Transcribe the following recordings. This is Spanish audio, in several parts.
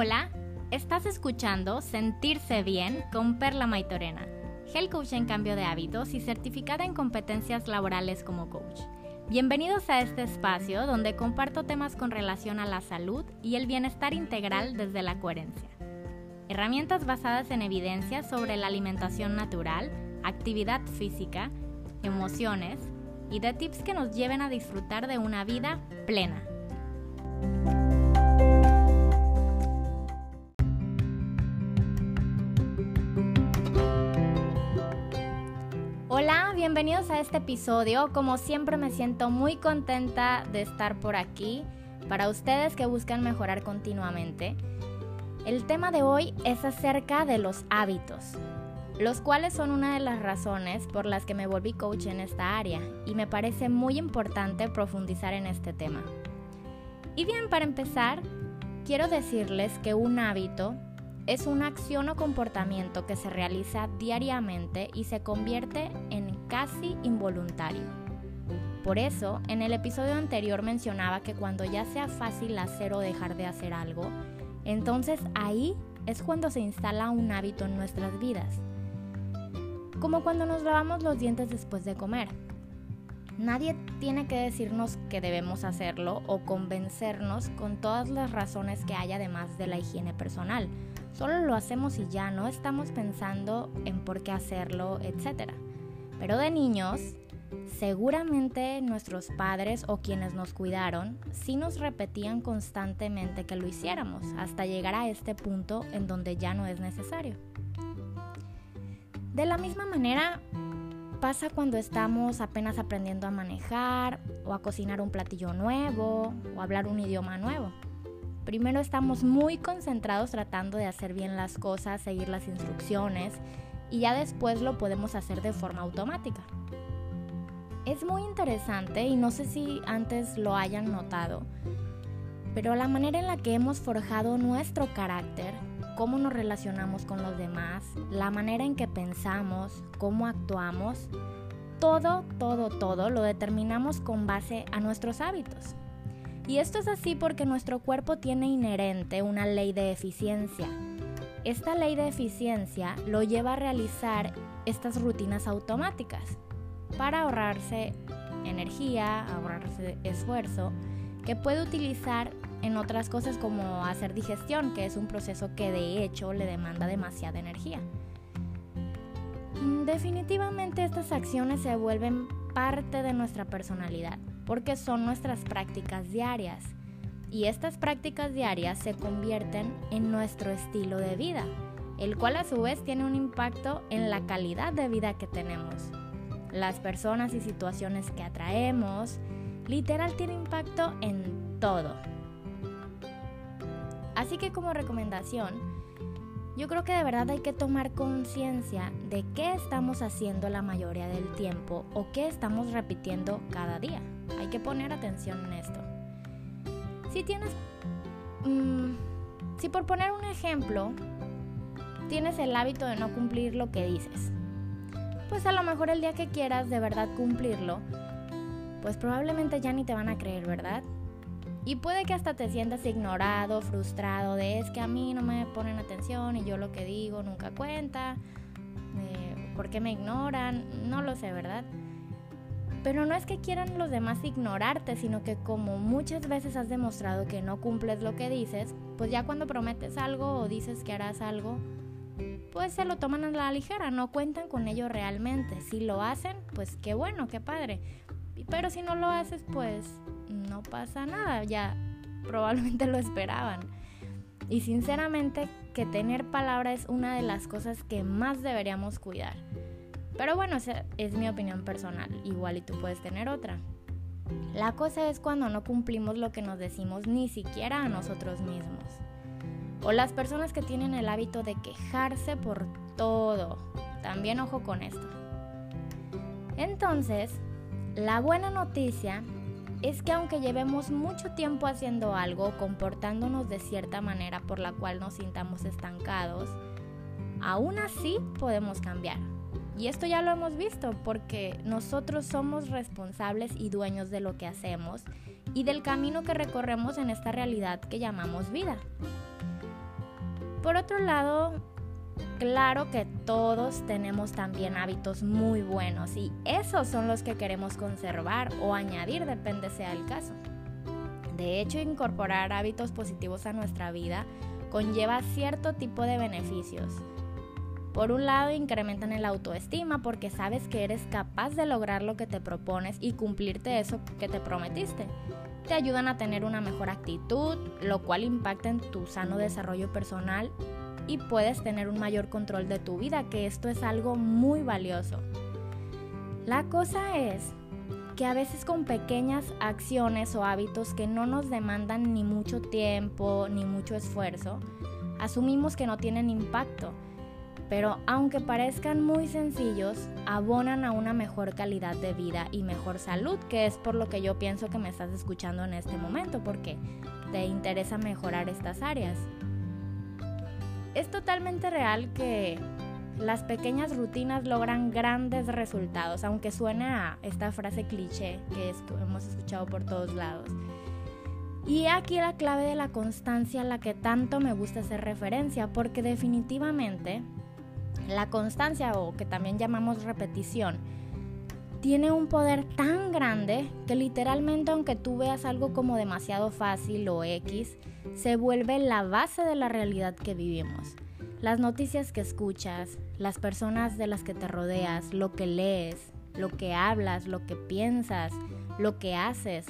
Hola, estás escuchando Sentirse Bien con Perla Maitorena, Health Coach en cambio de hábitos y certificada en competencias laborales como coach. Bienvenidos a este espacio donde comparto temas con relación a la salud y el bienestar integral desde la coherencia. Herramientas basadas en evidencia sobre la alimentación natural, actividad física, emociones y de tips que nos lleven a disfrutar de una vida plena. Bienvenidos a este episodio. Como siempre me siento muy contenta de estar por aquí para ustedes que buscan mejorar continuamente. El tema de hoy es acerca de los hábitos, los cuales son una de las razones por las que me volví coach en esta área y me parece muy importante profundizar en este tema. Y bien, para empezar, quiero decirles que un hábito es una acción o comportamiento que se realiza diariamente y se convierte en casi involuntario. Por eso, en el episodio anterior mencionaba que cuando ya sea fácil hacer o dejar de hacer algo, entonces ahí es cuando se instala un hábito en nuestras vidas. Como cuando nos lavamos los dientes después de comer. Nadie tiene que decirnos que debemos hacerlo o convencernos con todas las razones que hay además de la higiene personal Solo lo hacemos y ya no estamos pensando en por qué hacerlo, etc. Pero de niños, seguramente nuestros padres o quienes nos cuidaron sí nos repetían constantemente que lo hiciéramos hasta llegar a este punto en donde ya no es necesario. De la misma manera, pasa cuando estamos apenas aprendiendo a manejar o a cocinar un platillo nuevo o hablar un idioma nuevo. Primero estamos muy concentrados tratando de hacer bien las cosas, seguir las instrucciones y ya después lo podemos hacer de forma automática. Es muy interesante y no sé si antes lo hayan notado, pero la manera en la que hemos forjado nuestro carácter, cómo nos relacionamos con los demás, la manera en que pensamos, cómo actuamos, todo, todo, todo lo determinamos con base a nuestros hábitos. Y esto es así porque nuestro cuerpo tiene inherente una ley de eficiencia. Esta ley de eficiencia lo lleva a realizar estas rutinas automáticas para ahorrarse energía, ahorrarse esfuerzo, que puede utilizar en otras cosas como hacer digestión, que es un proceso que de hecho le demanda demasiada energía. Definitivamente estas acciones se vuelven parte de nuestra personalidad porque son nuestras prácticas diarias. Y estas prácticas diarias se convierten en nuestro estilo de vida, el cual a su vez tiene un impacto en la calidad de vida que tenemos. Las personas y situaciones que atraemos, literal tiene impacto en todo. Así que como recomendación, yo creo que de verdad hay que tomar conciencia de qué estamos haciendo la mayoría del tiempo o qué estamos repitiendo cada día. Hay que poner atención en esto. Si tienes... Mm, si por poner un ejemplo, tienes el hábito de no cumplir lo que dices, pues a lo mejor el día que quieras de verdad cumplirlo, pues probablemente ya ni te van a creer, ¿verdad? Y puede que hasta te sientas ignorado, frustrado, de es que a mí no me ponen atención y yo lo que digo nunca cuenta, eh, ¿por qué me ignoran? No lo sé, ¿verdad? Pero no es que quieran los demás ignorarte, sino que como muchas veces has demostrado que no cumples lo que dices, pues ya cuando prometes algo o dices que harás algo, pues se lo toman a la ligera, no cuentan con ello realmente. Si lo hacen, pues qué bueno, qué padre. Pero si no lo haces, pues no pasa nada, ya probablemente lo esperaban. Y sinceramente que tener palabra es una de las cosas que más deberíamos cuidar. Pero bueno, esa es mi opinión personal, igual y tú puedes tener otra. La cosa es cuando no cumplimos lo que nos decimos ni siquiera a nosotros mismos. O las personas que tienen el hábito de quejarse por todo. También ojo con esto. Entonces, la buena noticia es que aunque llevemos mucho tiempo haciendo algo, comportándonos de cierta manera por la cual nos sintamos estancados, aún así podemos cambiar. Y esto ya lo hemos visto porque nosotros somos responsables y dueños de lo que hacemos y del camino que recorremos en esta realidad que llamamos vida. Por otro lado, claro que todos tenemos también hábitos muy buenos y esos son los que queremos conservar o añadir, depende sea el caso. De hecho, incorporar hábitos positivos a nuestra vida conlleva cierto tipo de beneficios. Por un lado, incrementan el autoestima porque sabes que eres capaz de lograr lo que te propones y cumplirte eso que te prometiste. Te ayudan a tener una mejor actitud, lo cual impacta en tu sano desarrollo personal y puedes tener un mayor control de tu vida, que esto es algo muy valioso. La cosa es que a veces con pequeñas acciones o hábitos que no nos demandan ni mucho tiempo ni mucho esfuerzo, asumimos que no tienen impacto, pero aunque parezcan muy sencillos, abonan a una mejor calidad de vida y mejor salud, que es por lo que yo pienso que me estás escuchando en este momento, porque te interesa mejorar estas áreas. Es totalmente real que las pequeñas rutinas logran grandes resultados, aunque suene a esta frase cliché que hemos escuchado por todos lados. Y aquí la clave de la constancia a la que tanto me gusta hacer referencia, porque definitivamente la constancia o que también llamamos repetición, tiene un poder tan grande que literalmente aunque tú veas algo como demasiado fácil o X, se vuelve la base de la realidad que vivimos. Las noticias que escuchas, las personas de las que te rodeas, lo que lees, lo que hablas, lo que piensas, lo que haces,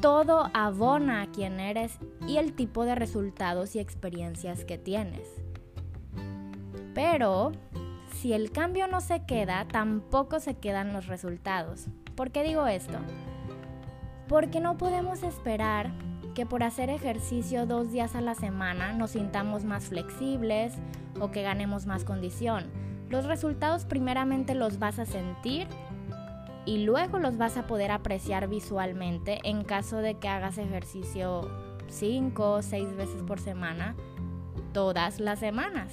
todo abona a quién eres y el tipo de resultados y experiencias que tienes. Pero si el cambio no se queda, tampoco se quedan los resultados. ¿Por qué digo esto? Porque no podemos esperar que por hacer ejercicio dos días a la semana nos sintamos más flexibles o que ganemos más condición. Los resultados primeramente los vas a sentir y luego los vas a poder apreciar visualmente en caso de que hagas ejercicio 5 o 6 veces por semana todas las semanas.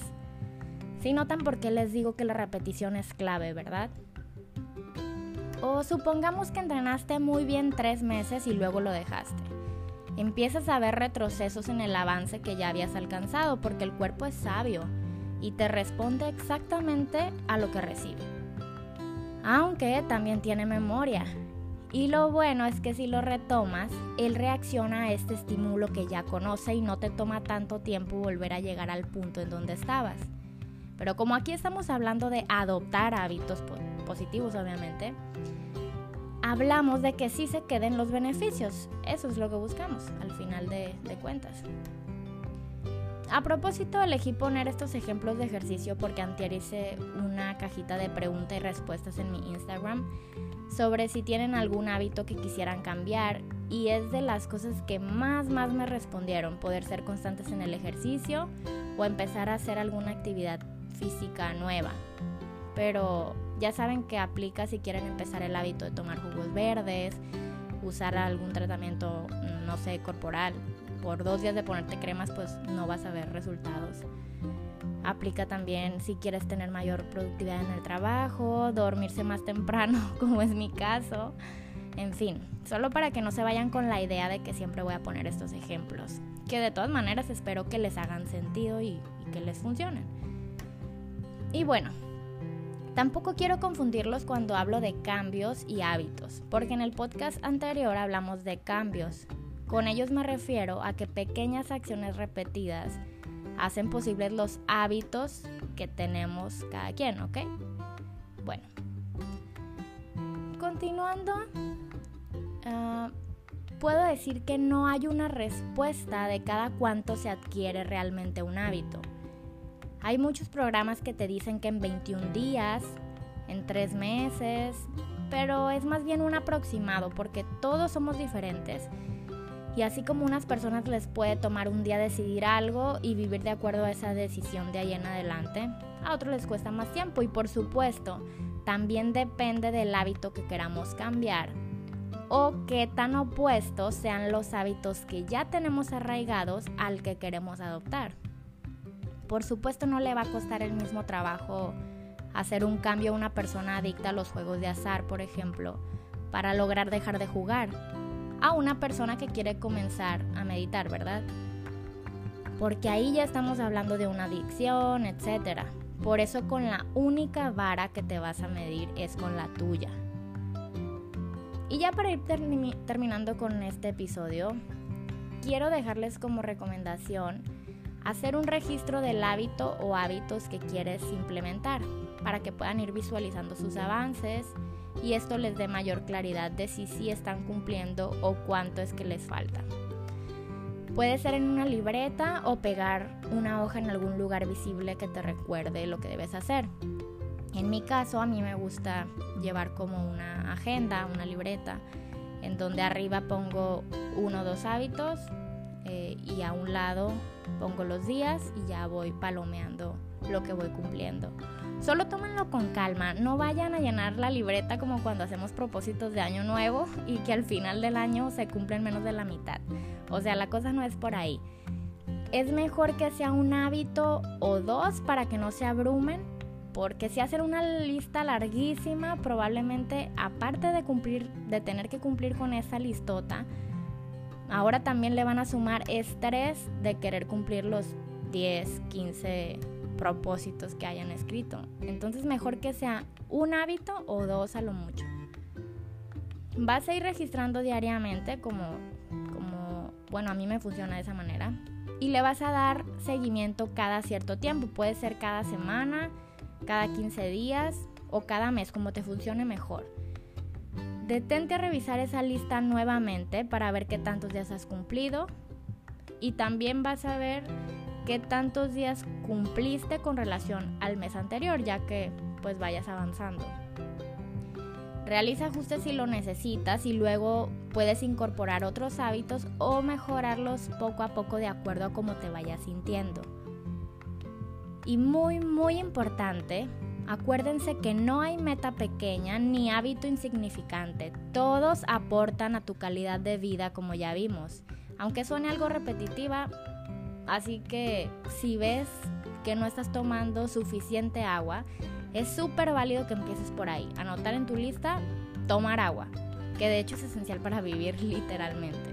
Si notan por qué les digo que la repetición es clave, ¿verdad? O supongamos que entrenaste muy bien tres meses y luego lo dejaste empiezas a ver retrocesos en el avance que ya habías alcanzado porque el cuerpo es sabio y te responde exactamente a lo que recibe. Aunque también tiene memoria. Y lo bueno es que si lo retomas, él reacciona a este estímulo que ya conoce y no te toma tanto tiempo volver a llegar al punto en donde estabas. Pero como aquí estamos hablando de adoptar hábitos positivos, obviamente, hablamos de que sí se queden los beneficios. Eso es lo que buscamos al final de, cuentas. A propósito, elegí poner estos ejemplos de ejercicio porque antier hice una cajita de preguntas y respuestas en mi Instagram sobre si tienen algún hábito que quisieran cambiar y es de las cosas que más más me respondieron, poder ser constantes en el ejercicio o empezar a hacer alguna actividad física nueva. Pero ya saben que aplica si quieren empezar el hábito de tomar jugos verdes, usar algún tratamiento, no sé, corporal. Por dos días de ponerte cremas, pues no vas a ver resultados. Aplica también si quieres tener mayor productividad en el trabajo, dormirse más temprano, como es mi caso. En fin, solo para que no se vayan con la idea de que siempre voy a poner estos ejemplos, que de todas maneras espero que les hagan sentido y, y que les funcionen. Y bueno, Tampoco quiero confundirlos cuando hablo de cambios y hábitos, porque en el podcast anterior hablamos de cambios. Con ellos me refiero a que pequeñas acciones repetidas hacen posibles los hábitos que tenemos cada quien, ¿ok? Bueno, continuando, ah, puedo decir que no hay una respuesta de cada cuánto se adquiere realmente un hábito. Hay muchos programas que te dicen que en 21 días, en 3 meses, pero es más bien un aproximado porque todos somos diferentes. Y así como unas personas les puede tomar un día decidir algo y vivir de acuerdo a esa decisión de ahí en adelante, a otros les cuesta más tiempo y por supuesto también depende del hábito que queramos cambiar o qué tan opuestos sean los hábitos que ya tenemos arraigados al que queremos adoptar por supuesto no le va a costar el mismo trabajo hacer un cambio a una persona adicta a los juegos de azar, por ejemplo, para lograr dejar de jugar, a una persona que quiere comenzar a meditar, ¿verdad? porque ahí ya estamos hablando de una adicción, etc. Por eso con la única vara que te vas a medir es con la tuya. Y ya para ir terminando con este episodio, quiero dejarles como recomendación hacer un registro del hábito o hábitos que quieres implementar para que puedan ir visualizando sus avances y esto les dé mayor claridad de si sí están cumpliendo o cuánto es que les falta. Puede ser en una libreta o pegar una hoja en algún lugar visible que te recuerde lo que debes hacer. En mi caso, a mí me gusta llevar como una agenda, una libreta, en donde arriba pongo uno o dos hábitos eh, y a un lado pongo los días y ya voy palomeando lo que voy cumpliendo. Solo tómenlo con calma, no vayan a llenar la libreta como cuando hacemos propósitos de año nuevo y que al final del año se cumplen menos de la mitad. O sea, la cosa no es por ahí. Es mejor que sea un hábito o dos para que no se abrumen, porque si hacen una lista larguísima, probablemente aparte de cumplir de tener que cumplir con esa listota, ahora también le van a sumar estrés de querer cumplir los 10, 15 propósitos que hayan escrito. Entonces mejor que sea un hábito o dos a lo mucho. Vas a ir registrando diariamente como, como, bueno, a mí me funciona de esa manera. Y le vas a dar seguimiento cada cierto tiempo. Puede ser cada semana, cada 15 días o cada mes, como te funcione mejor. Detente a revisar esa lista nuevamente para ver qué tantos días has cumplido. Y también vas a ver qué tantos días cumpliste con relación al mes anterior, ya que pues vayas avanzando. Realiza ajustes si lo necesitas y luego puedes incorporar otros hábitos o mejorarlos poco a poco de acuerdo a cómo te vayas sintiendo. Y muy muy importante, acuérdense que no hay meta pequeña ni hábito insignificante. Todos aportan a tu calidad de vida como ya vimos. Aunque suene algo repetitiva, Así que si ves que no estás tomando suficiente agua, es súper válido que empieces por ahí. Anotar en tu lista, tomar agua, que de hecho es esencial para vivir literalmente.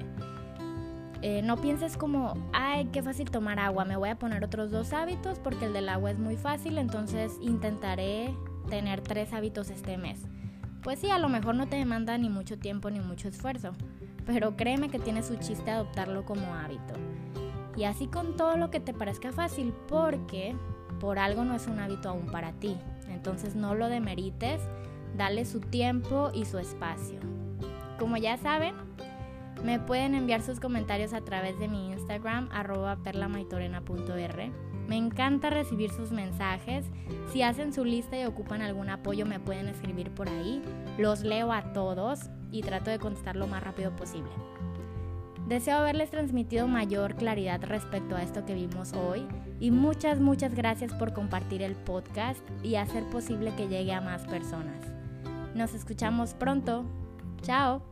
Eh, no pienses como, ay, qué fácil tomar agua, me voy a poner otros dos hábitos porque el del agua es muy fácil, entonces intentaré tener tres hábitos este mes. Pues sí, a lo mejor no te demanda ni mucho tiempo ni mucho esfuerzo, pero créeme que tiene su chiste adoptarlo como hábito. Y así con todo lo que te parezca fácil, porque por algo no es un hábito aún para ti. Entonces no lo demerites, dale su tiempo y su espacio. Como ya saben, me pueden enviar sus comentarios a través de mi Instagram, arroba perlamaitorena.r. Me encanta recibir sus mensajes. Si hacen su lista y ocupan algún apoyo, me pueden escribir por ahí. Los leo a todos y trato de contestar lo más rápido posible. Deseo haberles transmitido mayor claridad respecto a esto que vimos hoy y muchas, muchas gracias por compartir el podcast y hacer posible que llegue a más personas. Nos escuchamos pronto. Chao.